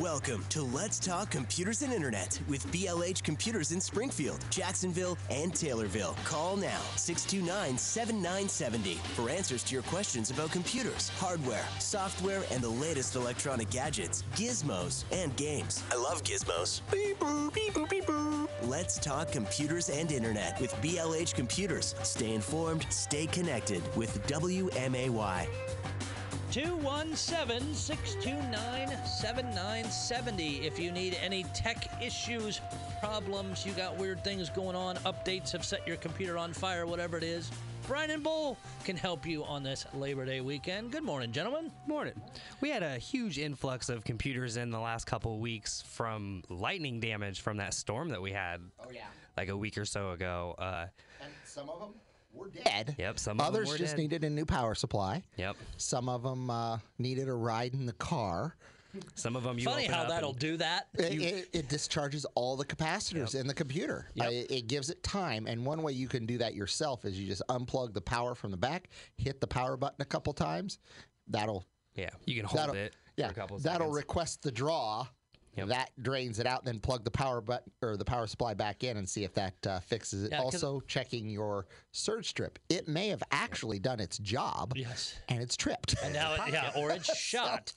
Welcome to Let's Talk Computers and Internet with BLH Computers in Springfield, Jacksonville, and Taylorville. Call now 629 7970 for answers to your questions about computers, hardware, software, and the latest electronic gadgets, gizmos, and games. I love gizmos. Beep boop, beep boop, beep boop. Let's Talk Computers and Internet with BLH Computers. Stay informed, stay connected with WMAY. 217 629 7970. If you need any tech issues, problems, you got weird things going on, updates have set your computer on fire, whatever it is, Brian and Bull can help you on this Labor Day weekend. Good morning, gentlemen. Morning. We had a huge influx of computers in the last couple of weeks from lightning damage from that storm that we had. Oh, yeah. Like a week or so ago. Uh, And some of them were dead. Yep, some of 'em Others were just dead. needed a new power supply. yep. Some of them uh, needed a ride in the car. Some of them you Funny how that'll do that. It, it, it discharges all the capacitors in the computer. Yep. Uh, it, it gives it time. And one way you can do that yourself is you just unplug the power from the back, hit the power button a couple times. That'll Yeah, you can hold that'll it yeah for a couple of that'll seconds. request the draw. Yep. That drains it out. Then plug the power button or the power supply back in and see if that uh, fixes it. Yeah, also checking your surge strip. It may have actually done its job. Yes. and it's tripped. And now, it, yeah, or it's shot.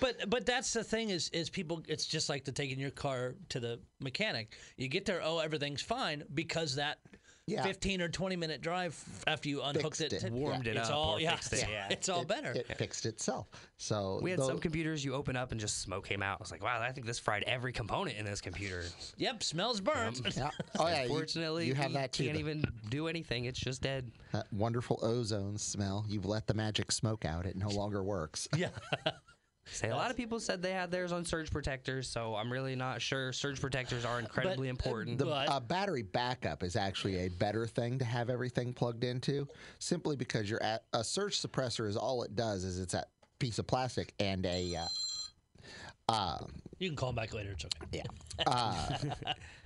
But but that's the thing is is people. It's just like the taking your car to the mechanic. You get there, oh, everything's fine because that. Yeah. 15 or 20 minute drive after you unhooked Fixed it, it. Warmed it it's up all or yeah, fixed it, yeah. it's all better It fixed itself. So We had tho- some computers you open up and just smoke came out. I was like, wow, I think this fried every component in this computer. yep smells burnt Yeah. Oh yeah. you- Fortunately, you, have that too. can't the- even do anything. It's just dead. that wonderful ozone smell. You've let the magic smoke out. It no longer works. yeah Say a lot of people said they had theirs on surge protectors, so I'm really not sure. Surge protectors are incredibly uh, important. The But- uh, battery backup is actually a better thing to have everything plugged into, simply because you're at a surge suppressor is all it does is it's a piece of plastic and a uh, uh, you can call him back later it's okay yeah. Uh,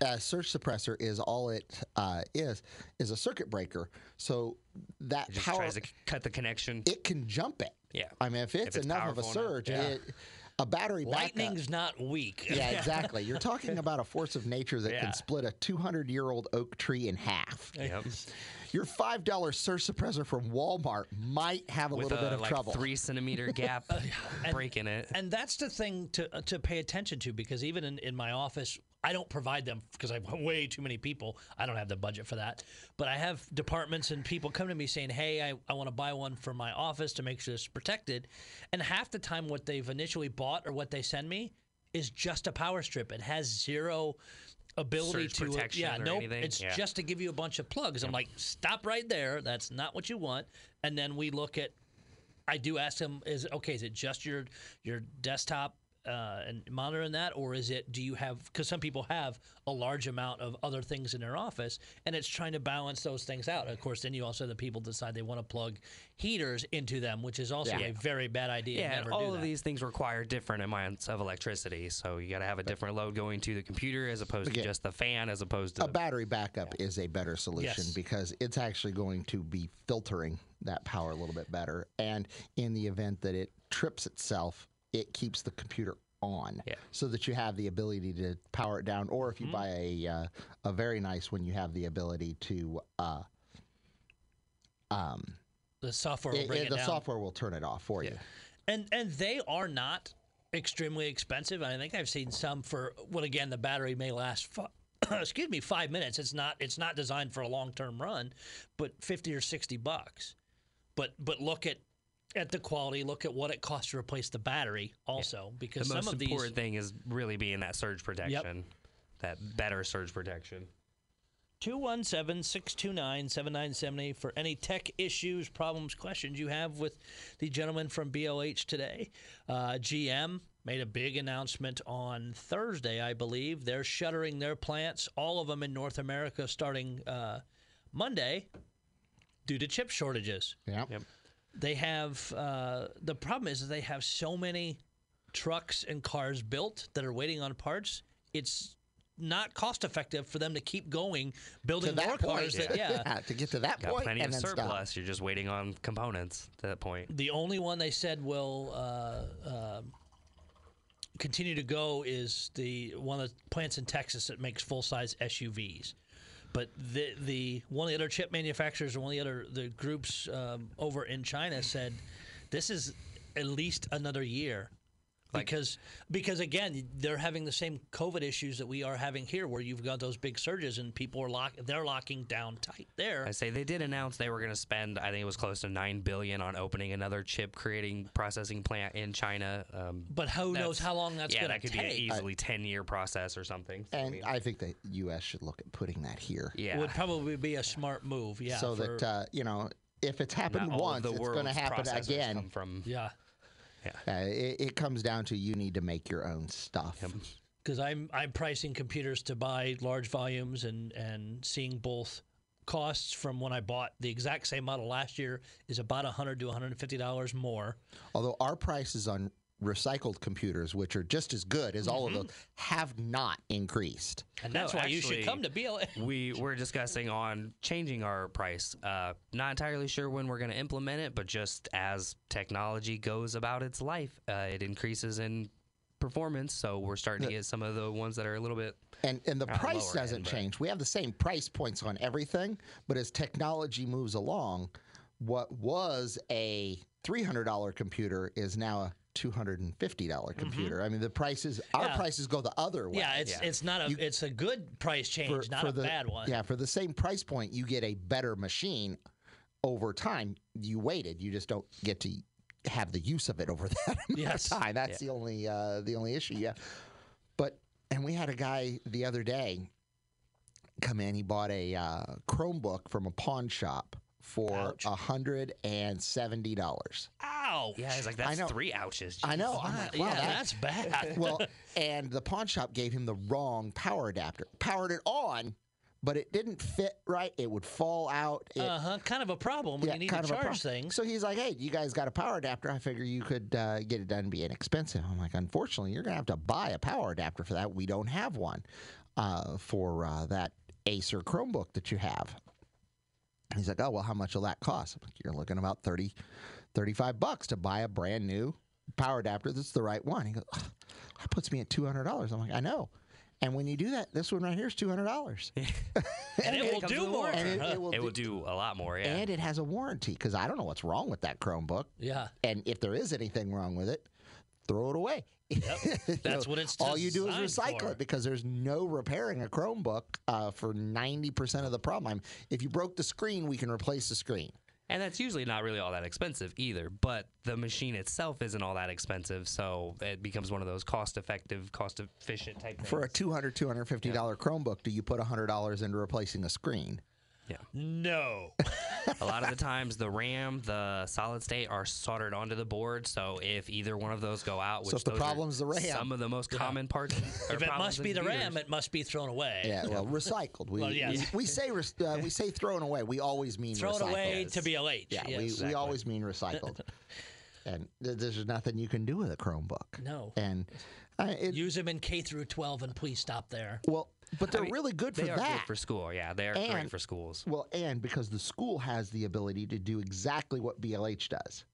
a surge suppressor is all it uh, is is a circuit breaker. So that It just power tries to cut the connection. it can jump it. Yeah. I mean, if it's, it's enough of a enough, surge, yeah. it, a battery backup. lightning's not weak Yeah, exactly. You're talking about a force of nature that Yeah. can split a 200 year old oak tree in half. Yep. Your five dollar surge suppressor from Walmart might have a With little a bit of like trouble. three centimeter gap breaking it. and that's the thing to uh, to pay attention to because even in, in my office I don't provide them because I have way too many people. I don't have the budget for that. But I have departments and people come to me saying, Hey, I, I want to buy one for my office to make sure it's protected. And half the time, what they've initially bought or what they send me is just a power strip. It has zero ability Surge to uh, protection yeah no nope it's Yeah. just to give you a bunch of plugs i'm like stop right there that's not what you want and then we look at I do ask them: Is okay? Is it just your your desktop uh, and monitoring that, or is it? Do you have? Because some people have a large amount of other things in their office, and it's trying to balance those things out. Of course, then you also have the people decide they want to plug heaters into them, which is also Yeah. a very bad idea. Yeah, Never and all do of these things require different amounts of electricity. So you got to have a different load going to the computer as opposed Okay. to just the fan, as opposed to a battery backup is a better solution Yes. because it's actually going to be filtering that power a little bit better. And in the event that it trips itself, it keeps the computer on Yeah. so that you have the ability to power it down. Or if you buy a uh, a very nice one, you have the ability to. Uh, um, the software will it- bring it- the down. software will turn it off for you. and and they are not extremely expensive. I think I've seen some for well, again, the battery may last. Excuse me, five minutes. It's not. It's not designed for a long term run, but fifty or sixty bucks. But but look at at the quality. Look at what it costs to replace the battery. Also, the because most some of these important thing is really being that surge protection, that better surge protection. 217 629 7970 for any tech issues, problems, questions you have with the gentleman from BLH today. Uh, GM made a big announcement on Thursday, I believe. They're shuttering their plants, all of them in North America, starting uh, Monday due to chip shortages. Yeah. Yep. They have, uh, the problem is that they have so many trucks and cars built that are waiting on parts. It's not cost effective for them to keep going building more point, cars. That, yeah. to get to that Got point plenty and of then surplus. stop. You're just waiting on components to that point. The only one they said will uh, uh, continue to go is the one of the plants in Texas that makes full size SUVs. But the the one of the other chip manufacturers or one of the other the groups um, over in China said this is at least another year. Because because again they're having the same COVID issues that we are having here, where you've got those big surges and people are lock they're locking down tight there. I say they did announce they were going to spend, I think it was close to nine billion on opening another chip creating processing plant in China. Um, But who knows how long that's yeah, going that to could be an easily ten year process or something. I And mean, I think the U.S. should look at putting that here. yeah, Would probably be a smart move. Yeah. so for- that uh, you know, if it's happened once, it's going to happen again. from yeah. Uh, it, it comes down to you need to make your own stuff. because I'm I'm pricing computers to buy large volumes and and seeing both costs from when I bought the exact same model last year is about 100 to 150 dollars more. Although our prices on recycled computers, which are just as good as all of Mm-hmm. those, have not increased. And that's No, why you should come to BLH. we were discussing on changing our price. Uh, not entirely sure when we're going to implement it, but just as technology goes about its life, uh, it increases in performance. So we're starting to get some of the ones that are a little bit. And and the price lower doesn't end, but- change. We have the same price points on everything, but as technology moves along, what was a three hundred dollar computer is now a two hundred and fifty dollar computer. I mean, the prices, our Mm-hmm. Yeah. prices go the other way. Yeah, it's Yeah. it's not a it's a good price change, not a the, bad one. Yeah, for the same price point, you get a better machine over time. You waited, you just don't get to have the use of it over that amount Yes. of time. That's the only uh, the only issue. Yeah, but and we had a guy the other day come in. He bought a uh, Chromebook from a pawn shop for a hundred and seventy dollars. Ow. Yeah, it's like I that's know. three ouches. I know. I'm like, wow, yeah, that- that's bad. well, and the pawn shop gave him the wrong power adapter. Powered it on, but it didn't fit right. It would fall out. It, Uh huh. Kind of a problem when you need to a charge pro- things. So he's like, "Hey, you guys got a power adapter? I figure you could uh, get it done and be inexpensive." I'm like, "Unfortunately, you're gonna have to buy a power adapter for that. We don't have one uh, for uh, that Acer Chromebook that you have." He's like, "Oh well, how much will that cost?" I'm like, You're looking about 30, 35 bucks to buy a brand new power adapter that's the right one. He goes, "Ugh, "That puts me at two hundred dollars." I'm like, "I know." And when you do that, this one right here is two hundred dollars, and it will do more. and it, it will It do- will do a lot more. Yeah. and it has a warranty because I don't know what's wrong with that Chromebook. yeah. And if there is anything wrong with it, throw it away. You That's what it's All you do is recycle for. it because there's no repairing a Chromebook uh, for 90% of the problem. I'm- If you broke the screen, we can replace the screen. And that's usually not really all that expensive either. But the machine itself isn't all that expensive, so it becomes one of those cost-effective, cost-efficient type things. For a $200, $250 Chromebook, do you put $100 into replacing a screen? No. a lot of the times, the RAM, the solid state are soldered onto the board. So if either one of those go out, which So if the those are problem's the RAM- some of the most common parts. if it must be the computers. RAM, it must be thrown away. Yeah, well, recycled. We, Well, yes. we, we say res- uh, we say thrown away. We always mean Throw it recycled. away to BLH. Yeah, yes. we, we always mean recycled. and th- there's nothing you can do with a Chromebook. No. And uh, it, Use them in K through 12 and please stop there. well, but they're I mean, really good for They are that. good for school. Yeah, they are And- great for schools. Well, and because the school has the ability to do exactly what BLH does.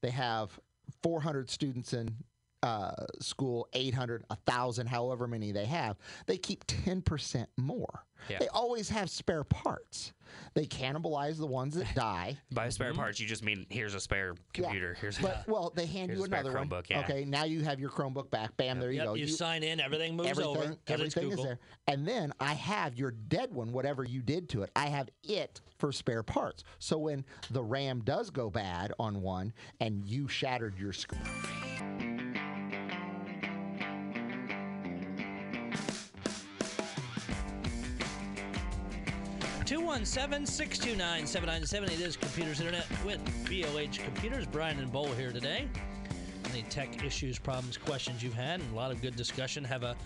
They have 400 students in uh, school, 800, 1,000, however many they have. They keep 10% more. Yeah. They always have spare parts. They cannibalize the ones that die. By spare parts, you just mean here's a spare Yeah. computer. Here's But, well, they hand you a spare another one. Chromebook, yeah. Okay, now you have your Chromebook back. Bam, there you Yep, go. you, sign in, everything moves everything, over everything is there. And then I have your dead one, whatever you did to it. I have it for spare parts. So when the RAM does go bad on one and you shattered your screen. 217 629 7970. It is Computers Internet with BLH Computers. Brian and Bowl here today. Any tech issues, problems, questions you've had, and a lot of good discussion. Have a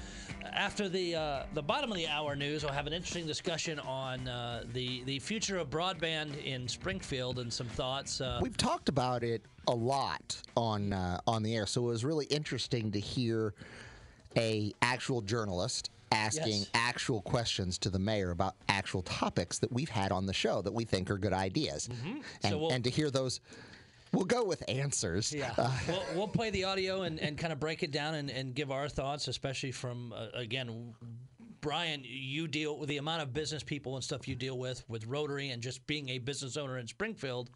after the uh, the bottom of the hour news, I'll have an interesting discussion on uh, the the future of broadband in Springfield and some thoughts. Uh, We've talked about it a lot on uh, on the air, so it was really interesting to hear a actual journalist asking Yes. actual questions to the mayor about actual topics that we've had on the show that we think are good ideas, and, Mm-hmm. So we'll- and to hear those we'll go with answers. Yeah, we'll, we'll play the audio and, and kind of break it down and, and give our thoughts, especially from uh, again, Brian. You deal with the amount of business people and stuff you deal with with Rotary and just being a business owner in Springfield.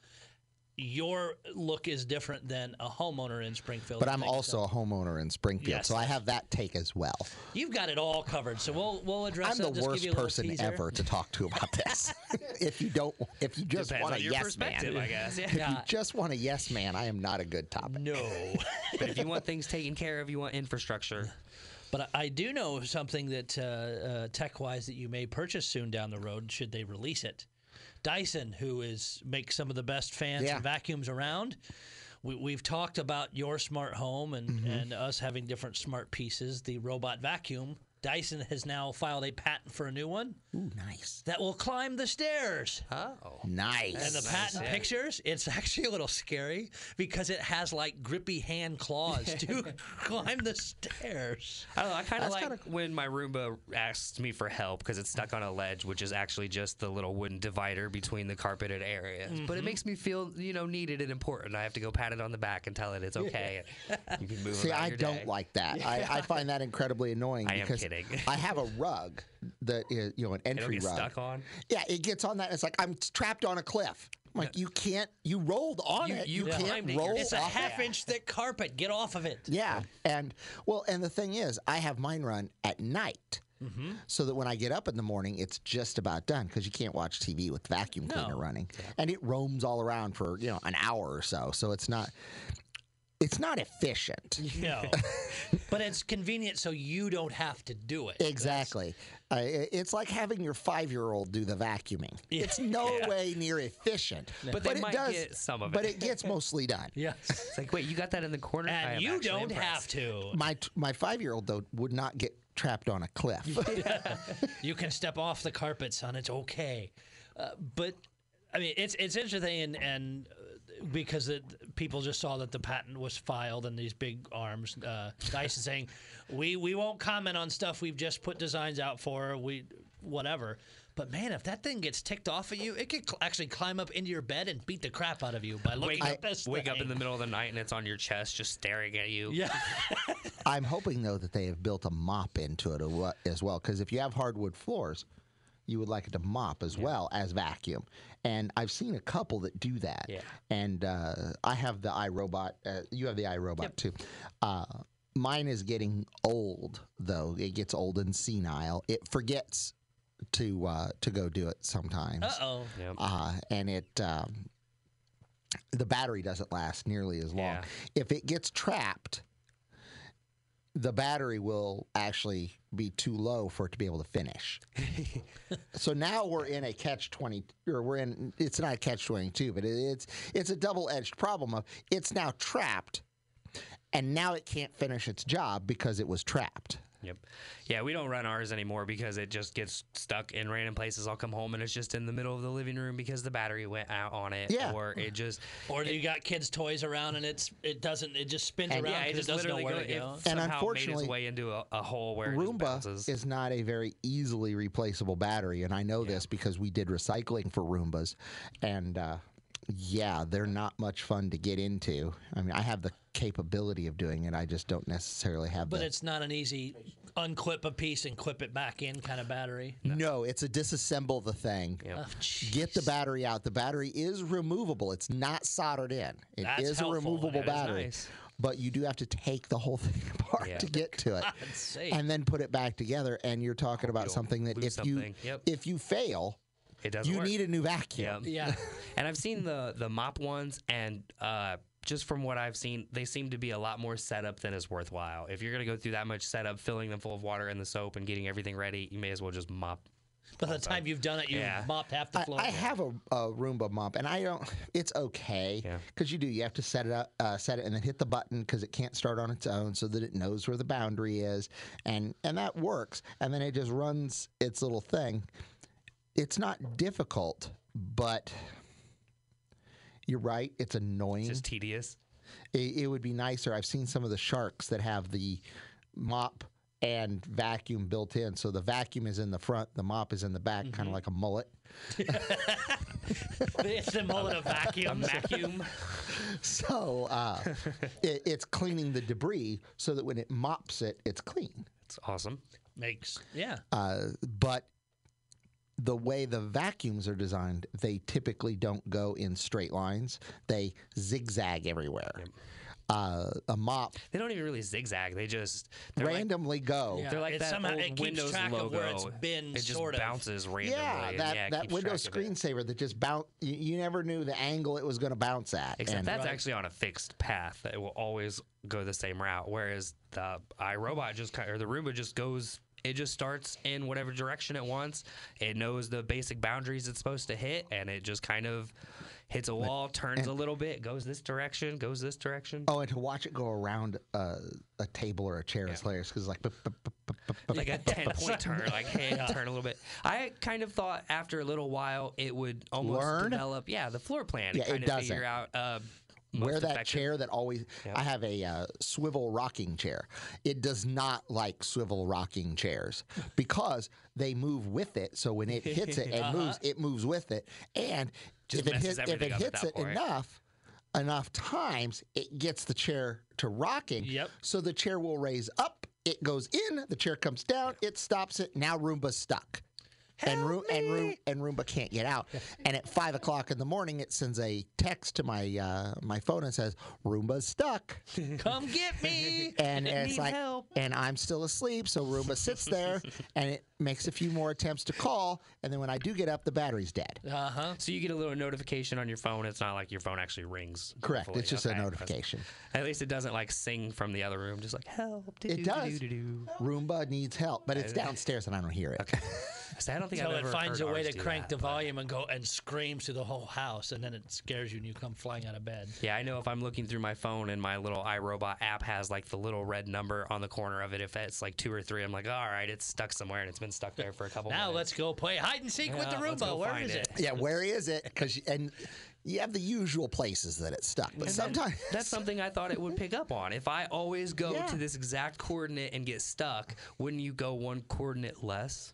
Your look is different than a homeowner in Springfield. But I'm makes also a homeowner in Springfield, Yes. so I have that take as well. You've got it all covered, so we'll we'll address I'm that. the just worst you a little person teaser. ever to talk to about this. if you don't, if you just Depends want a on your yes perspective, man, I guess. Yeah. if you just want a yes man, I am not a good topic. No. but if you want things taken care of, you want infrastructure. But I I do know something that uh, uh, tech-wise that you may purchase soon down the road, should they release it. Dyson, who is makes some of the best fans Yeah. and vacuums around. We, we've talked about your smart home and, Mm-hmm. and us having different smart pieces. The robot vacuum. Dyson has now filed a patent for a new one Ooh, nice, that will climb the stairs. Oh. nice. And the Nice, patent yeah. pictures, it's actually a little scary because it has like grippy hand claws to climb the stairs. I don't know. I kind of like kinda- when my Roomba asks me for help because it's stuck on a ledge, which is actually just the little wooden divider between the carpeted areas. But it Mm-hmm. makes me feel, you know, needed and important. I have to go pat it on the back and tell it it's okay. and you can move See, I your don't day. like that. I, I find that incredibly annoying I am because kidding. I have a rug that is, you know, an entry rug. stuck on. Yeah, it gets on that. It's like I'm trapped on a cliff. I'm like you can't. You rolled on You- it. you You, can't climbed it roll It's a half inch thick carpet. Get off of it. Yeah, and well, and the thing is, I have mine run at night. Mm-hmm. So that when I get up in the morning, it's just about done because you can't watch TV with vacuum cleaner No. running, and it roams all around for you know an hour or so. So it's not, it's not efficient. No. but it's convenient so you don't have to do it. Exactly. Uh, it's like having your five-year-old do the vacuuming. It's no way near efficient, But they it might does. get some of it. But it. it gets mostly done. yeah. It's like, wait, you got that in the corner? And you don't impressed. have to. My t- my five-year-old though would not get trapped on a cliff. You can step off the carpet, son. It's okay. Uh, but I mean, it's it's interesting, and and uh, because it, people just saw that the patent was filed and these big arms, uh, Dyson saying, we we won't comment on stuff we've just put designs out for. We whatever. But man, if that thing gets ticked off at you, it could cl- actually climb up into your bed and beat the crap out of you by looking Wake, at this wake up in the middle of the night and it's on your chest, just staring at you. Yeah. I'm hoping though that they have built a mop into it as well, because if you have hardwood floors, you would like it to mop as well as vacuum. And I've seen a couple that do that. Yeah. And uh, I have the iRobot. Uh, you have the iRobot too. Uh, mine is getting old though. It gets old and senile. It forgets to uh, to go do it sometimes. Uh oh. Yep. uh, and it um, the battery doesn't last nearly as long. Yeah. If it gets trapped, the battery will actually be too low for it to be able to finish. so now we're in a catch twenty, or we're in. It's not a catch twenty two, but it, it's it's a double edged problem of it's now trapped, and now it can't finish its job because it was trapped. Yep. Yeah, we don't run ours anymore because it just gets stuck in random places. I'll come home and it's just in the middle of the living room because the battery went out on it. Yeah. Or it just. Or you got kids' toys around and it's it doesn't it just spins And around Yeah, it because just it doesn't know literally where to go, go. it somehow made unfortunately, its way into a, a hole where it just Roomba is not a very easily replaceable battery, and I know this because we did recycling for Roombas, and uh, yeah, they're not much fun to get into. I mean, I have the capability of doing it, I just don't necessarily have the But the. it's not an easy unclip a piece and clip it back in kind of battery. no, it's a disassemble the thing. Yep. Oh, Get the battery out. The battery is removable. It's not soldered in. It is That's a helpful. removable That is battery. nice. But you do have to take the whole thing apart Yeah. to get to it. God's sake. and then put it back together. And you're talking about something that lose if you. Yep. if you fail, It doesn't you work. need a new vacuum. Yep. yeah. And I've seen the the mop ones, and uh, just from what I've seen, they seem to be a lot more setup than is worthwhile. If you're gonna go through that much setup, filling them full of water and the soap and getting everything ready, you may as well just mop. By the time you've done it, you've Yeah. mopped half the floor. I have a, a Roomba mop, and I don't. It's okay Yeah. because you do. You have to set it up, uh, set it, and then hit the button because it can't start on its own, so that it knows where the boundary is, and and that works. And then it just runs its little thing. It's not difficult, but you're right. It's annoying. It's just tedious. it, it would be nicer. I've seen some of the sharks that have the mop and vacuum built in. So the vacuum is in the front, the mop is in the back, kind of like a mullet. it's the mullet of vacuum. vacuum. So uh, it, it's cleaning the debris so that when it mops it, it's clean. It's awesome. Makes yeah. Uh, but the way the vacuums are designed, they typically don't go in straight lines. They zigzag everywhere. Uh, a mop They don't even really zigzag. They just they're like, randomly go. Yeah. they're like It that somehow- old it keeps Windows track logo. of where it's been, it just sort of. bounces randomly. Yeah, that, yeah, it that Windows track of it. screensaver that just bounce. You, you never knew the angle it was going to bounce at. Except And- that's actually on a fixed path. It will always go the same route. Whereas the iRobot just kind or the Roomba just goes. It just starts in whatever direction it wants. It knows the basic boundaries it's supposed to hit, and it just kind of hits a wall, turns a little bit, goes this direction, goes this direction. Oh, and to watch it go around uh, a table or a chair is hilarious because like. like a 10 point turn, like hey, turn a little bit. I kind of thought after a little while it would almost Learn? develop, yeah, the floor plan. Yeah, it of doesn't. figure out uh, most Where that effective- chair that always I have a uh, swivel rocking chair. It does not like swivel rocking chairs because they move with it. So when it hits it and moves, it moves with it. And Just if it hits if it hits it point. enough enough times, it gets the chair to rocking. Yep. So the chair will raise up. It goes in. The chair comes down. It stops it. Now Roomba's stuck. And Room and Room and Roomba can't get out. and at five o'clock in the morning, it sends a text to my uh, my phone and says Roomba's stuck. Come get me. And it's like, help. and I'm still asleep. So Roomba sits there and it makes a few more attempts to call. And then when I do get up, the battery's dead. Uh huh. So you get a little notification on your phone. It's not like your phone actually rings. Correct. fully. It's just Okay. a notification. At least it doesn't like sing from the other room, just like help. It does. do-do-do-do-do." Roomba needs help, but it's downstairs and I don't hear it. So I don't think So I've it ever finds a heard way ours to do crank that, the but- volume and go and screams to the whole house, and then it scares you and you come flying out of bed. Yeah, I know if I'm looking through my phone and my little iRobot app has like the little red number on the corner of it, if it's like two or three, I'm like, all right, it's stuck somewhere and it's been stuck there for a couple Now minutes. let's go play hide and seek with the Yeah, let's Roomba. go Where find is it. it? yeah, where is it? Because and you have the usual places that it's stuck, but sometimes That's something I thought it would pick up on. If I always go Yeah. to this exact coordinate and get stuck, wouldn't you go one coordinate less?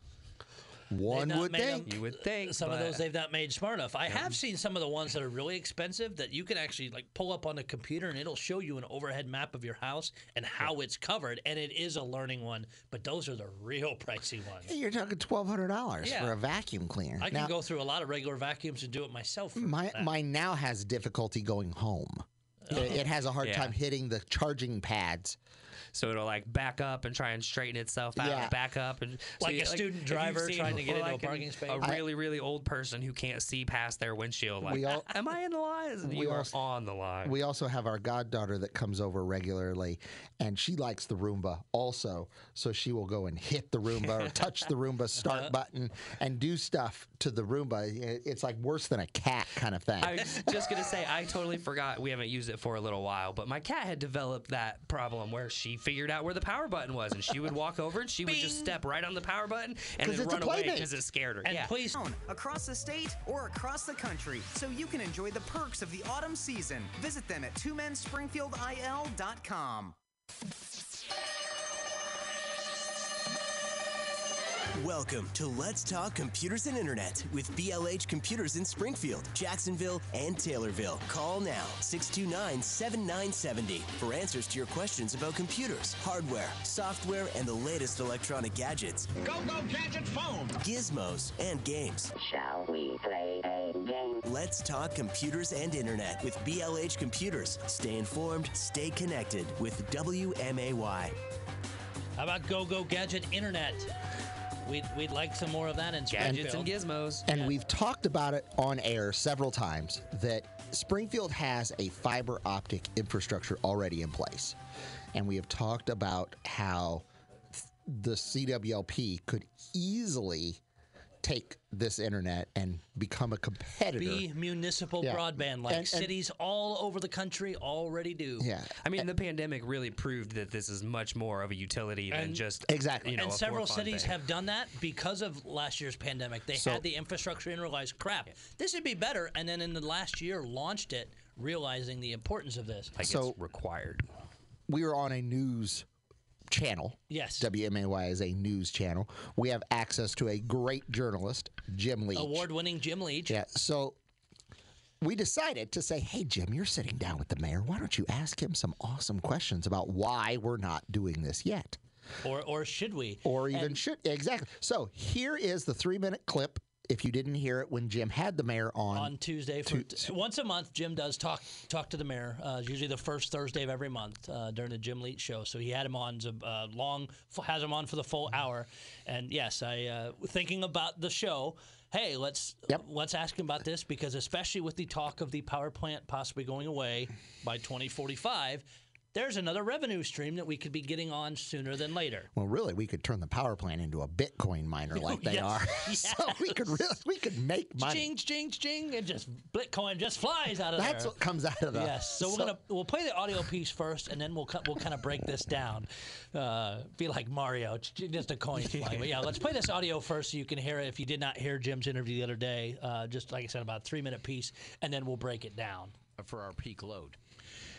One would think. them- You would think. Some of those they've not made smart enough. I have seen some of the ones that are really expensive that you can actually like pull up on the computer and it'll show you an overhead map of your house and how it's covered. And it is a learning one, but those are the real pricey ones. Hey, You're talking twelve hundred dollars Yeah. for a vacuum cleaner. I can Now, go through a lot of regular vacuums and do it myself. My that. mine now has difficulty going home. Oh. It, it has a hard Yeah. time hitting the charging pads. So it'll like back up and try and straighten itself out, Yeah. and back up, and so Like a you- student if driver trying to get or into a like an- parking space. A really, really old person who can't see past their windshield. Like, We ah, all- am I in the lines? we You are also- on the line. We also have our goddaughter that comes over regularly, and she likes the Roomba also. So she will go and hit the Roomba or touch the Roomba start button and do stuff to the Roomba. It's like worse than a cat kind of thing. I was just gonna say I totally forgot we haven't used it for a little while, but my cat had developed that problem where she figured out where the power button was, and she would walk over and she would just step right on the power button and then run away because it scared her. and yeah. please across the state, or across the country, so you can enjoy the perks of the autumn season. Visit them at twomenspringfieldil.com. Welcome to Let's Talk Computers and Internet with BLH Computers in Springfield, Jacksonville, and Taylorville. Call now 629 7970 for answers to your questions about computers, hardware, software, and the latest electronic gadgets, Go Go Gadget phone. gizmos, and games. Shall we play a game? Let's Talk Computers and Internet with BLH Computers. Stay informed, stay connected with WMAY. how about Go Go Gadget Internet? We'd, we'd like some more of that in Gadgets and gizmos. And we've talked about it on air several times that Springfield has a fiber optic infrastructure already in place. And we have talked about how the CWLP could easily take this internet and become a competitor. Be municipal Yeah. broadband like And- and- cities all over the country already do. yeah. I mean, the pandemic really proved that this is much more of a utility than just Exactly. You know, and a several cities thing. have done that because of last year's pandemic. They So- had the infrastructure and realized, crap, this would be better. And then in the last year, launched it, realizing the importance of this. like So- it's required. we were on a news channel. Yes. WMAY is a news channel. We have access to a great journalist, Jim Leach. Award-winning Jim Leach. Yeah. So we decided to say, hey, Jim, you're sitting down with the mayor. Why don't you ask him some awesome questions about why we're not doing this yet? Or or should we? Or even And- should. Exactly. So here is the three minute clip. If you didn't hear it when Jim had the mayor on, on Tuesday. For, once a month, Jim does talk talk to the mayor. Uh, usually the first Thursday of every month uh, during the Jim Leach show. So he had him on a uh, long, has him on for the full hour. And yes, I uh, thinking about the show. Hey, let's Yep. let's ask him about this because especially with the talk of the power plant possibly going away by 2045, there's another revenue stream that we could be getting on sooner than later. well, really, we could turn the power plant into a Bitcoin miner like they yes. are. so we could really, we could make money. Jing, jing, jing, and just Bitcoin just flies out of there. That's what comes out of the. Yes. So, we're gonna we'll play the audio piece first, and then we'll cut- we'll kind of break this down. Uh, be like Mario, just a coin flying. But yeah, let's play this audio first so you can hear it. If you did not hear Jim's interview the other day, uh, just like I said, about a three minute piece, and then we'll break it down. for our peak load.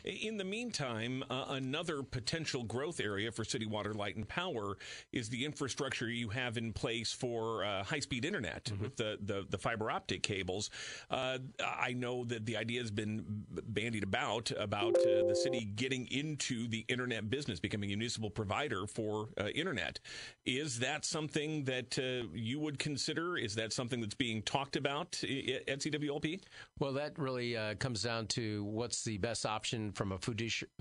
In the meantime, uh, another potential growth area for City Water, Light, and Power is the infrastructure you have in place for uh, high-speed internet with the, the, the fiber optic cables. Uh, I know that the idea has been bandied about about uh, the city getting into the internet business, becoming a municipal provider for uh, internet. Is that something that uh, you would consider? Is that something that's being talked about at CWLP? Well, that really uh, comes down to what's the best option from a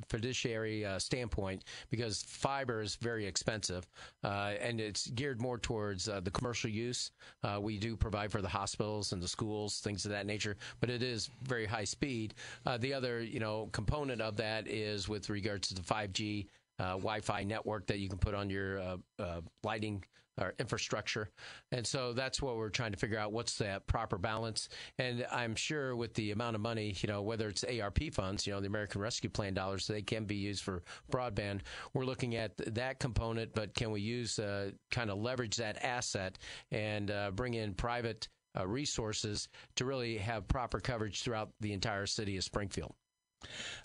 fiduciary uh, standpoint, because fiber is very expensive, uh, and it's geared more towards uh, the commercial use. Uh, we do provide for the hospitals and the schools, things of that nature, but it is very high speed. Uh, the other, you know, component of that is with regards to the 5G uh, Wi-Fi network that you can put on your uh, uh, lighting or infrastructure, and so that's what we're trying to figure out. What's that proper balance? And I'm sure with the amount of money, you know, whether it's ARP funds, you know, the American Rescue Plan dollars, they can be used for broadband. We're looking at that component, but can we use uh, kind of leverage that asset and uh, bring in private uh, resources to really have proper coverage throughout the entire city of Springfield?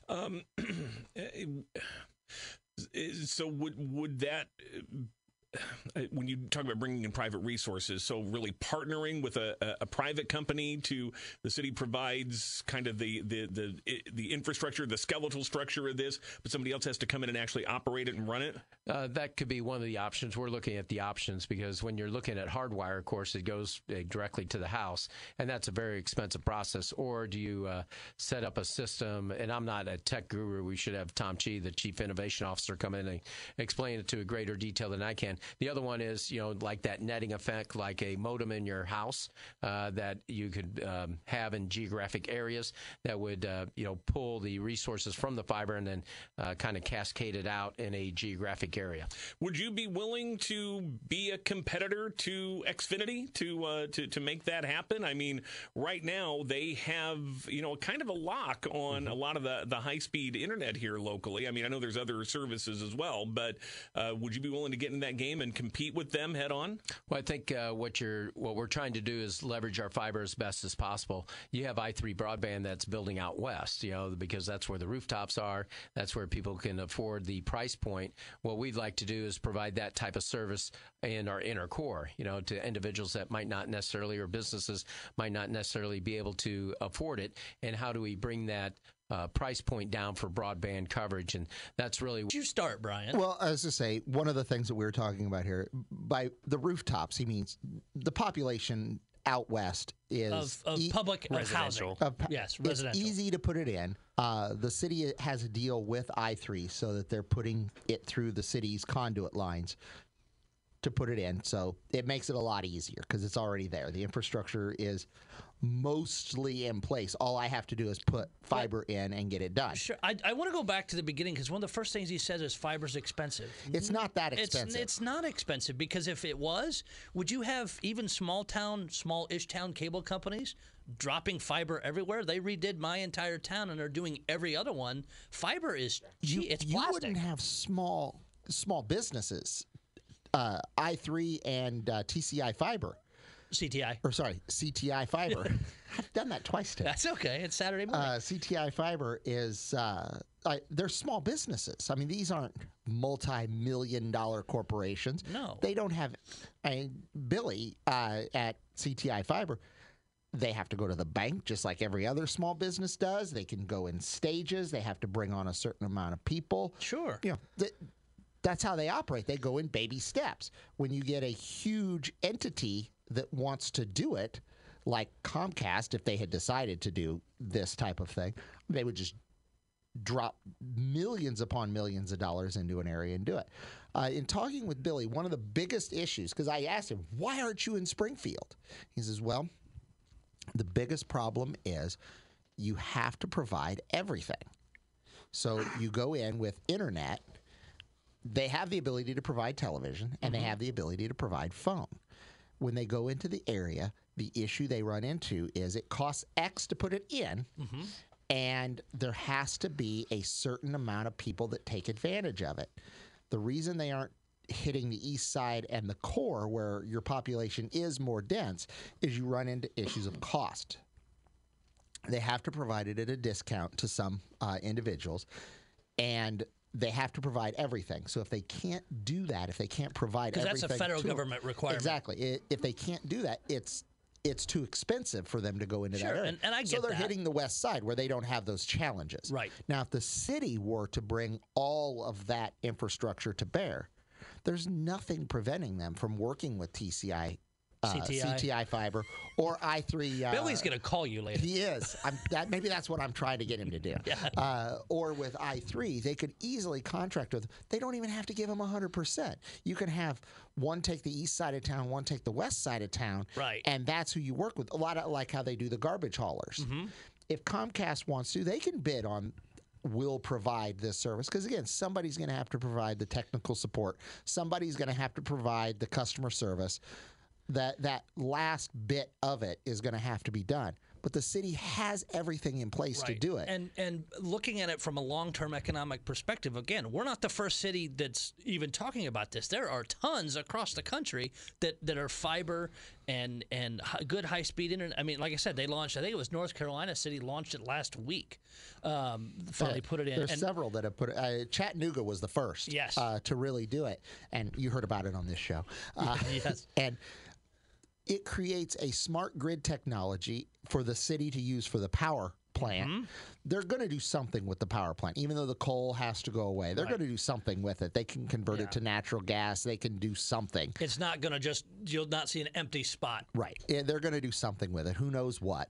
Um, so would would that uh, when you talk about bringing in private resources, so really partnering with a, a, a private company to the city provides kind of the, the the the infrastructure, the skeletal structure of this, but somebody else has to come in and actually operate it and run it. Uh, that could be one of the options. We're looking at the options because when you're looking at hardwire, of course, it goes uh, directly to the house, and that's a very expensive process. Or do you uh, set up a system? And I'm not a tech guru. We should have Tom Chi, the chief innovation officer, come in and explain it to a greater detail than I can. The other one is, you know, like that netting effect, like a modem in your house uh, that you could um, have in geographic areas that would, uh, you know, pull the resources from the fiber and then uh, kind of cascade it out in a geographic area. Would you be willing to be a competitor to Xfinity to uh, to to make that happen? I mean, right now they have you know kind of a lock on a lot of the the high speed internet here locally. I mean, I know there's other services as well, but uh, would you be willing to get in that game and compete with them head on? Well, I think uh, what you're what we're trying to do is leverage our fiber as best as possible. You have i3 broadband that's building out west, you know, because that's where the rooftops are. That's where people can afford the price point. What we'd like to do is provide that type of service in our inner core, you know, to individuals that might not necessarily or businesses might not necessarily be able to afford it. And how do we bring that uh, price point down for broadband coverage? And that's really Did you start, Brian? Well, as I say, one of the things that we were talking about here, by the rooftops, he means the population out west is of of e- public uh, housing. Residential. of pa- Yes, it's residential. easy to put it in. Uh, the city has a deal with I3 so that they're putting it through the city's conduit lines to put it in. So it makes it a lot easier because it's already there. The infrastructure is mostly in place. All I have to do is put fiber in and get it done. Sure. I, I want to go back to the beginning because one of the first things he says is fiber's expensive. It's not that expensive. it's not expensive because if it was, would you have even small town, small-ish town cable companies dropping fiber everywhere? They redid my entire town and are doing every other one. Fiber is gee, it's you plastic. wouldn't have small small businesses. Uh, I3 and uh, TCI Fiber, CTI. or sorry, CTI Fiber. I've done that twice today. That's okay. It's Saturday morning. Uh, CTI Fiber is uh, I, they're small businesses. I mean, these aren't multi-million dollar corporations. No. they don't have. I mean, Billy uh, at CTI Fiber They have to go to the bank just like every other small business does. They can go in stages. They have to bring on a certain amount of people. Sure. You know, th- that's how they operate. They go in baby steps. When you get a huge entity that wants to do it, like Comcast, if they had decided to do this type of thing, they would just drop millions upon millions of dollars into an area and do it. Uh, in talking with Billy, one of the biggest issues, because I asked him, why aren't you in Springfield? He says, well, the biggest problem is you have to provide everything. So you go in with internet, they have the ability to provide television and they have the ability to provide phone. When they go into the area, the issue they run into is it costs X to put it in, and there has to be a certain amount of people that take advantage of it. The reason they aren't hitting the east side and the core where your population is more dense is you run into issues of cost they have to provide it at a discount to some uh, individuals, and they have to provide everything. So if they can't do that, if they can't provide everything, that's a federal government requirement. Exactly. I- If they can't do that, it's it's too expensive for them to go into Sure, that area. and- and I get so they're that. hitting the west side where they don't have those challenges. Right. Now, if the city were to bring all of that infrastructure to bear, there's nothing preventing them from working with TCI. Uh, CTI. CTI fiber or I3 uh, Billy's going to call you later. he is. I'm, that, maybe that's what I'm trying to get him to do. Uh, or with i3, they could easily contract with. They don't even have to give them 100%. You can have one take the east side of town, one take the west side of town. Right. And that's who you work with. A lot of like how they do the garbage haulers. If Comcast wants to, they can bid on will provide this service because again somebody's going to have to provide the technical support somebody's going to have to provide the customer service that that last bit of it is going to have to be done but the city has everything in place to do it And and looking at it from a long-term economic perspective, again, we're not the first city that's even talking about this. There are tons across the country that, that are fiber and and good high-speed internet. I mean, like I said, they launched. I think it was North Carolina City launched it last week. Um, finally put it in. There's And- several that have put it. Uh, Chattanooga was the first, Yes. uh, to really do it, and you heard about it on this show. Uh, Yes. and it creates a smart grid technology for the city to use for the power plant. Mm-hmm. They're going to do something with the power plant, even though the coal has to go away. They're going to do something with it. They can convert it to natural gas. They can do something. it's not going to just you'll not see an empty spot. Right. Yeah, they're going to do something with it. Who knows what?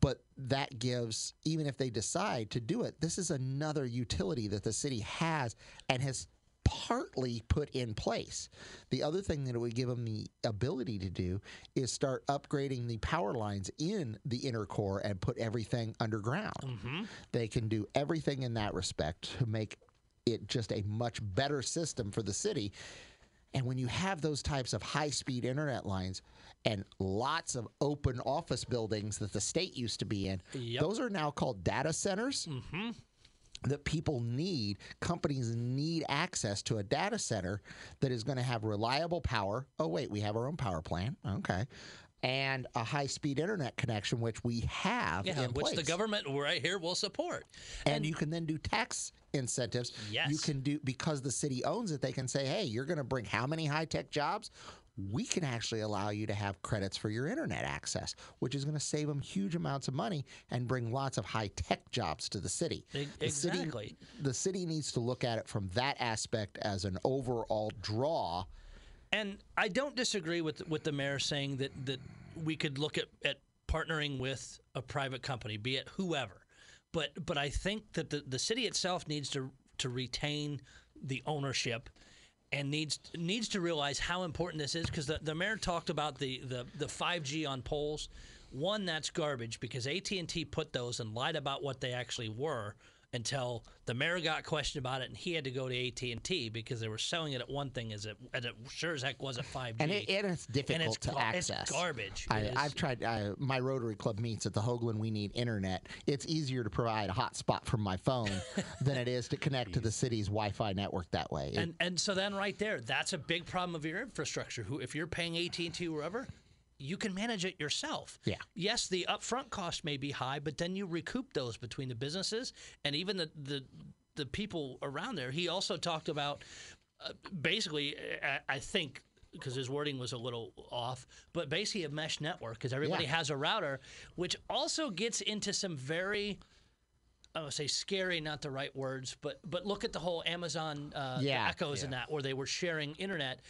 But that gives, even if they decide to do it, this is another utility that the city has and has partly put in place. The other thing that it would give them the ability to do is start upgrading the power lines in the inner core and put everything underground. Mm-hmm. They can do everything in that respect to make it just a much better system for the city. And when you have those types of high speed internet lines and lots of open office buildings that the state used to be in, Yep. those are now called data centers. Mm-hmm. That people need, companies need access to a data center that is going to have reliable power. Oh, wait, we have our own power plant. Okay. And a high speed internet connection, which we have Yeah, which place the government right here will support. and, you can then do tax incentives. Yes. You can do because the city owns it. They can say, "Hey, you're going to bring how many high tech jobs? We can actually allow you to have credits for your internet access, which is going to save them huge amounts of money and bring lots of high tech jobs to the city." E- The city- exactly. the city needs to look at it from that aspect as an overall draw. And I don't disagree with with the mayor saying that that we could look at, at partnering with a private company, be it whoever. But but I think that the, the city itself needs to to retain the ownership and needs needs to realize how important this is because the, the mayor talked about the, the, the 5G on poles. One, that's garbage because AT&T put those and lied about what they actually were until the mayor got questioned about it and he had to go to AT&T because they were selling it at one thing as it, and it sure as heck wasn't 5G. And, it, and it's difficult to gar- it's access. garbage. I, It is. I've tried. Uh, my Rotary Club meets at the Hoogland. We need internet. It's easier to provide a hotspot from my phone than it is to connect to the city's Wi-Fi network that way. It- and and so then right there, that's a big problem of your infrastructure. Who, if you're paying AT and T wherever, you can manage it yourself. Yeah. Yes, the upfront cost may be high, but then you recoup those between the businesses and even the the, the people around there. He also talked about uh, basically, I, I think because his wording was a little off, but basically a mesh network because everybody Yeah. has a router, which also gets into some very I would say scary, not the right words, but but look at the whole Amazon uh, Yeah. echoes and that where they were sharing internet,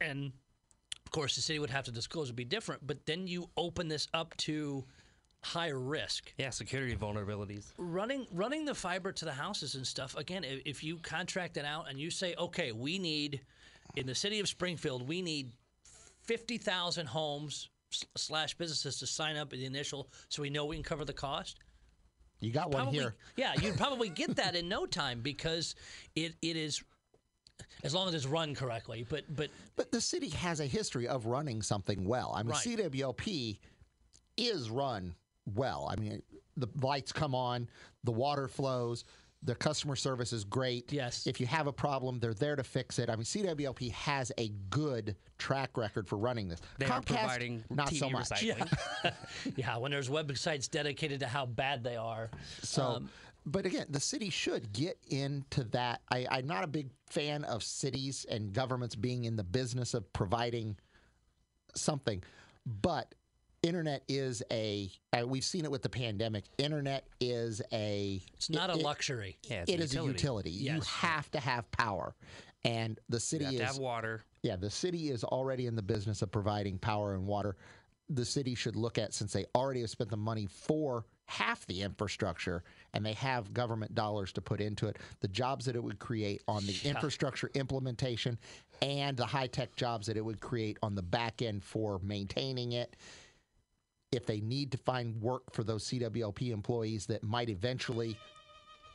and course the city would have to disclose it'd be different. But then you open this up to higher risk Yeah, security vulnerabilities. running running the fiber to the houses and stuff again if, you contract it out and you say okay we need in the city of springfield we need 50000 homes slash businesses to sign up at the initial so we know we can cover the cost You got one probably here. yeah you'd probably get that in no time because it, it is as long as it's run correctly but but But the city has a history of running something well. I mean, Right. CWLP is run well. I mean, the lights come on, the water flows, the customer service is great. Yes. If you have a problem, they're there to fix it. I mean, CWLP has a good track record for running this. They are Comcast, providing not TV so much. recycling. yeah when there's websites dedicated to how bad they are So, Um, but again, the city should get into that. I, I'm not a big fan of cities and governments being in the business of providing something, but internet is a. Uh, we've seen it with the pandemic. Internet is a. it's not it- a it- luxury Yeah, it's it a is a utility. utility. You have to have power, and the city You have is to have water. yeah, the city is already in the business of providing power and water. The city should look at since they already have spent the money for half the infrastructure and they have government dollars to put into it, the jobs that it would create on the infrastructure implementation and the high tech jobs that it would create on the back end for maintaining it. If they need to find work for those CWLP employees that might eventually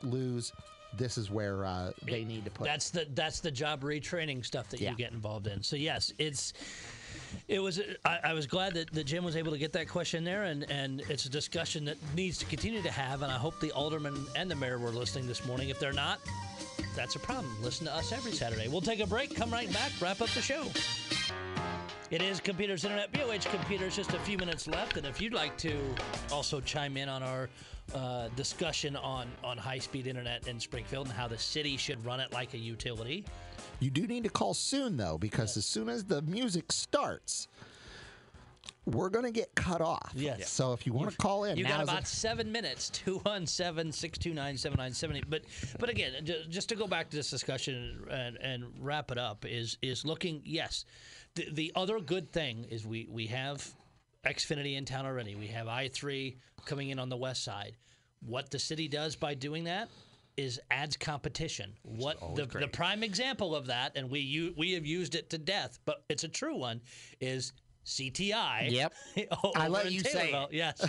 lose, this is where uh, they need to put. That's the that's the job retraining stuff that Yeah. you get involved in. So yes, it's it was. I, I was glad that, that Jim was able to get that question there, and and it's a discussion that needs to continue to have. And I hope the alderman and the mayor were listening this morning. If they're not, that's a problem. Listen to us every Saturday. We'll take a break. Come right back. Wrap up the show. It is Computers Internet, BLH Computers, just a few minutes left. And if you'd like to also chime in on our uh, discussion on, on high speed internet in Springfield and how the city should run it like a utility, You do need to call soon, though, because as soon as the music starts, we're going to get cut off. Yes. So if you want to call in, You got about seven minutes, 217 629 7970. But but again, just to go back to this discussion and, and wrap it up, is is looking, yes. The, the other good thing is we, we have Xfinity in town already. We have i3 coming in on the west side. What the city does by doing that is adds competition. What the, the prime example of that, and we u- we have used it to death, but it's a true one, is CTI. Yep. I let you say it. Yes,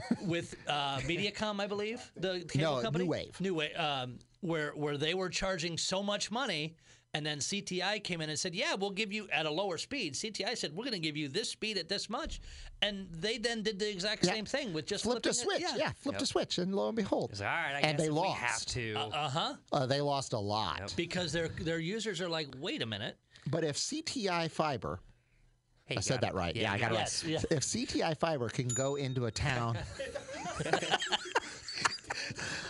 with uh, MediaCom, I believe the cable No, company. New Wave. New Wave. Um, where where they were charging so much money, and then CTI came in and said, "Yeah, we'll give you at a lower speed." CTI said, "We're going to give you this speed at this much," and they then did the exact Yeah. same thing with just flipped a flipping it- switch. Yeah, flipped a switch, and lo and behold, It's all right. I and guess they lost. we have to. Uh huh. Uh, they lost a lot. Because their their users are like, "Wait a minute." But if CTI Fiber, Hey, I said that it. right. Yeah, I got it right. Yes, yeah. If CTI Fiber can go into a town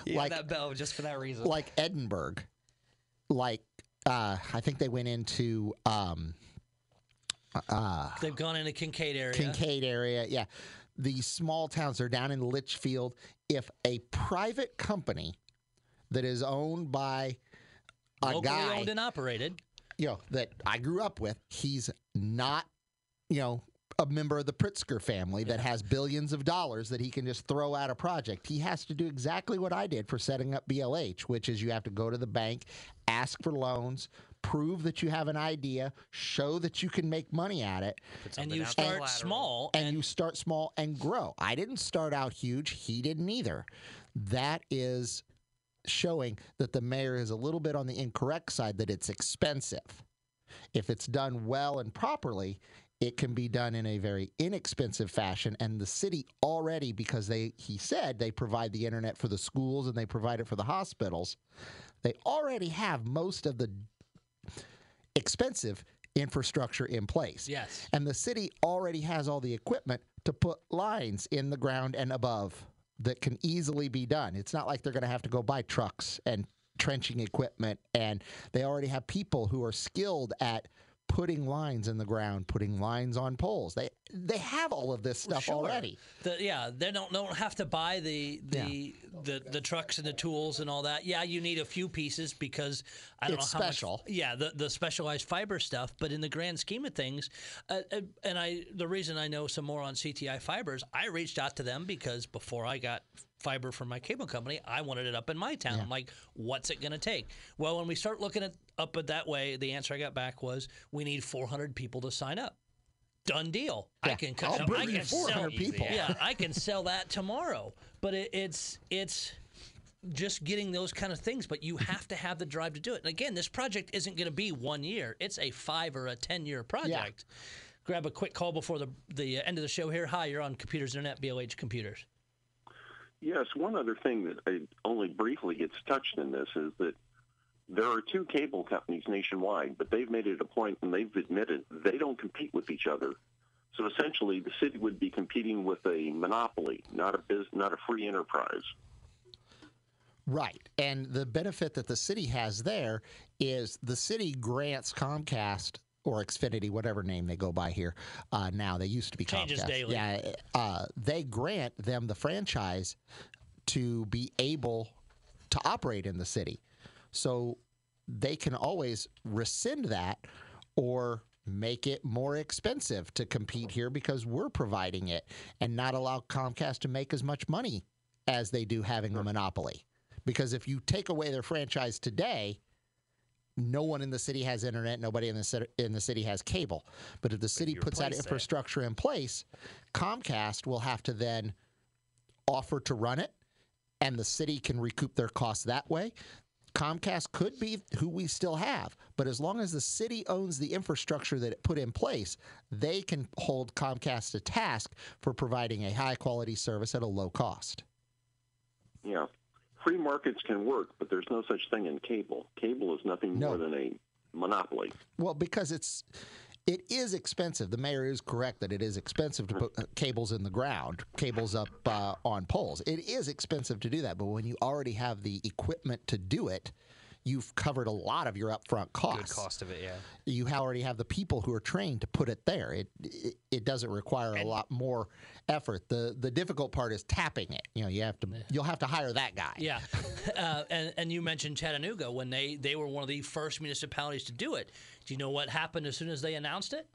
You like- that bell just for that reason. like Edinburg, like uh, I think they went into um, uh, They've gone into Kincaid area. Kincaid area. Yeah. These small towns are down in Litchfield. If a private company that is owned by a locally guy, owned and operated. you know, that I grew up with, he's not, you know, a member of the Pritzker family that has billions of dollars that he can just throw at a project. He has to do exactly what I did for setting up BLH, which is you have to go to the bank, ask for loans, prove that you have an idea, show that you can make money at it, And you start collateral. small, and, you start small and grow. I didn't start out huge. He didn't either. That is showing that the mayor is a little bit on the incorrect side that it's expensive. If it's done well and properly, it can be done in a very inexpensive fashion and the city already because they he said they provide the internet for the schools and they provide it for the hospitals. They already have most of the expensive infrastructure in place. Yes. And the city already has all the equipment to put lines in the ground and above that can easily be done. It's not like they're going to have to go buy trucks and trenching equipment. And they already have people who are skilled at putting lines in the ground, putting lines on poles. They they have all of this stuff Sure. already. The, yeah, they don't don't have to buy the the, the the trucks and the tools and all that. Yeah, you need a few pieces because I don't It's know how special. much. Yeah, the the specialized fiber stuff. But in the grand scheme of things, uh, uh, and I the reason I know some more on CTI fibers, I reached out to them because before I got fiber from my cable company, I wanted it up in my town. I'm like, what's it going to take? Well, when we start looking at up it that way, the answer I got back was we need 400 people to sign up. Done deal. I Yeah, can I'll bring you can sell- 400 people. Yeah, I can sell that tomorrow. But it, it's it's just getting those kind of things. But you have to have the drive to do it. And again, this project isn't going to be one year. It's a five or a ten year project. Yeah. Grab a quick call before the the end of the show here. Hi, you're on Computers Internet, BLH Computers. Yes, one other thing that I only briefly gets touched in this is that there are two cable companies nationwide, but they've made it a point and they've admitted they don't compete with each other. So essentially, the city would be competing with a monopoly, not a biz, not a free enterprise. Right. And the benefit that the city has there is the city grants Comcast or Xfinity, whatever name they go by here uh, now. They used to be Changes Comcast. daily. Yeah. Uh, they grant them the franchise to be able to operate in the city. So they can always rescind that or make it more expensive to compete here because we're providing it and not allow Comcast to make as much money as they do having a monopoly. Because if you take away their franchise today, no one in the city has internet. Nobody in the city, in the city has cable. But if the city puts that infrastructure in place, Comcast will have to then offer to run it, and the city can recoup their costs that way. Comcast could be who we still have, but as long as the city owns the infrastructure that it put in place, they can hold Comcast to task for providing a high quality service at a low cost. Yeah, free markets can work, but there's no such thing in cable. Cable is nothing No. more than a monopoly. Well, because it's it is expensive. The mayor is correct that it is expensive to put uh, cables in the ground, cables up uh, on poles. It is expensive to do that, but when you already have the equipment to do it, you've covered a lot of your upfront costs. Good cost of it, yeah. You already have the people who are trained to put it there. It it, it doesn't require a lot more effort. the The difficult part is tapping it. You know, you have to you'll have to hire that guy. Yeah, uh, and and you mentioned Chattanooga when they they were one of the first municipalities to do it. Do you know what happened as soon as they announced it?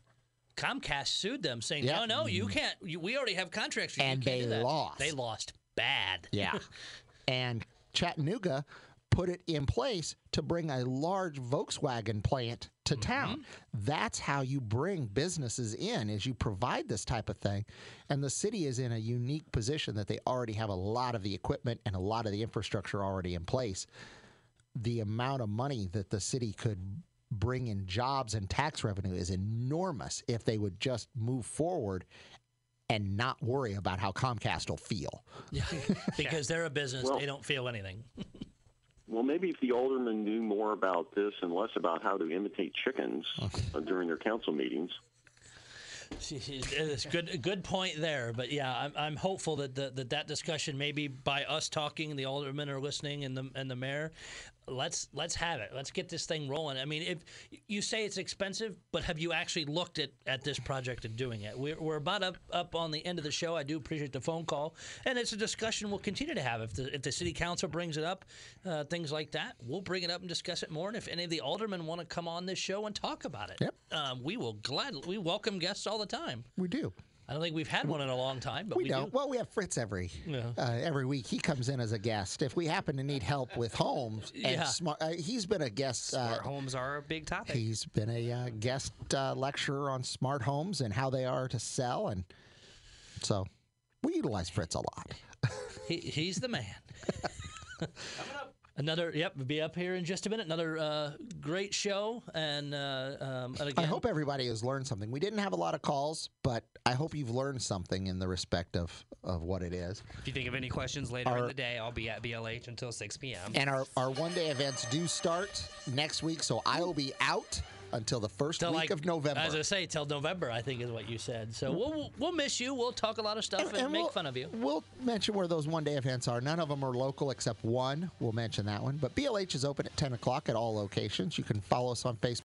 Comcast sued them, saying, Yeah. "No, no, you can't. You, we already have contracts. And they do that." lost. They lost bad. Yeah. and Chattanooga put it in place to bring a large Volkswagen plant to mm-hmm. town. That's how you bring businesses in is you provide this type of thing. And the city is in a unique position that they already have a lot of the equipment and a lot of the infrastructure already in place. The amount of money that the city could bring in jobs and tax revenue is enormous if they would just move forward and not worry about how Comcast will feel. Yeah, because they're a business. Well- they don't feel anything. Well, maybe if the aldermen knew more about this and less about how to imitate chickens uh, during their council meetings. It's good, good point there. But yeah, I'm, I'm hopeful that, the, that that discussion, maybe by us talking, the aldermen are listening, and the and the mayor, let's let's have it. Let's get this thing rolling. I mean, if you say it's expensive, but have you actually looked at, at this project and doing it? We're, we're about up up on the end of the show. I do appreciate the phone call, and it's a discussion we'll continue to have. If the if the city council brings it up, uh, things like that, we'll bring it up and discuss it more. And if any of the aldermen want to come on this show and talk about it, Yep. um, we will gladly we welcome guests all the time. We do. I don't think we've had one in a long time, but We, we, don't. do. Well, we have Fritz every Yeah. uh, every week. He comes in as a guest. If we happen to need help with homes, and Yeah. smart, uh, he's been a guest. Uh, Smart homes are a big topic. he's been a uh, guest uh, lecturer on smart homes and how they are to sell, and so we utilize Fritz a lot. He, he's the man. Another, yep, be up here in just a minute. Another uh, great show, and, uh, um, and I hope everybody has learned something. We didn't have a lot of calls, but I hope you've learned something in the respect of, of what it is. If you think of any questions later in the day, I'll be at BLH until 6 p.m. And our, our one day events do start next week, so I will be out until the first till week like of November. As I say, till November, I think is what you said. So we'll we'll, we'll miss you. We'll talk a lot of stuff and, make we'll, fun of you. We'll mention where those one day events are. None of them are local except one. We'll mention that one. But BLH is open at 10 o'clock at all locations. You can follow us on Facebook.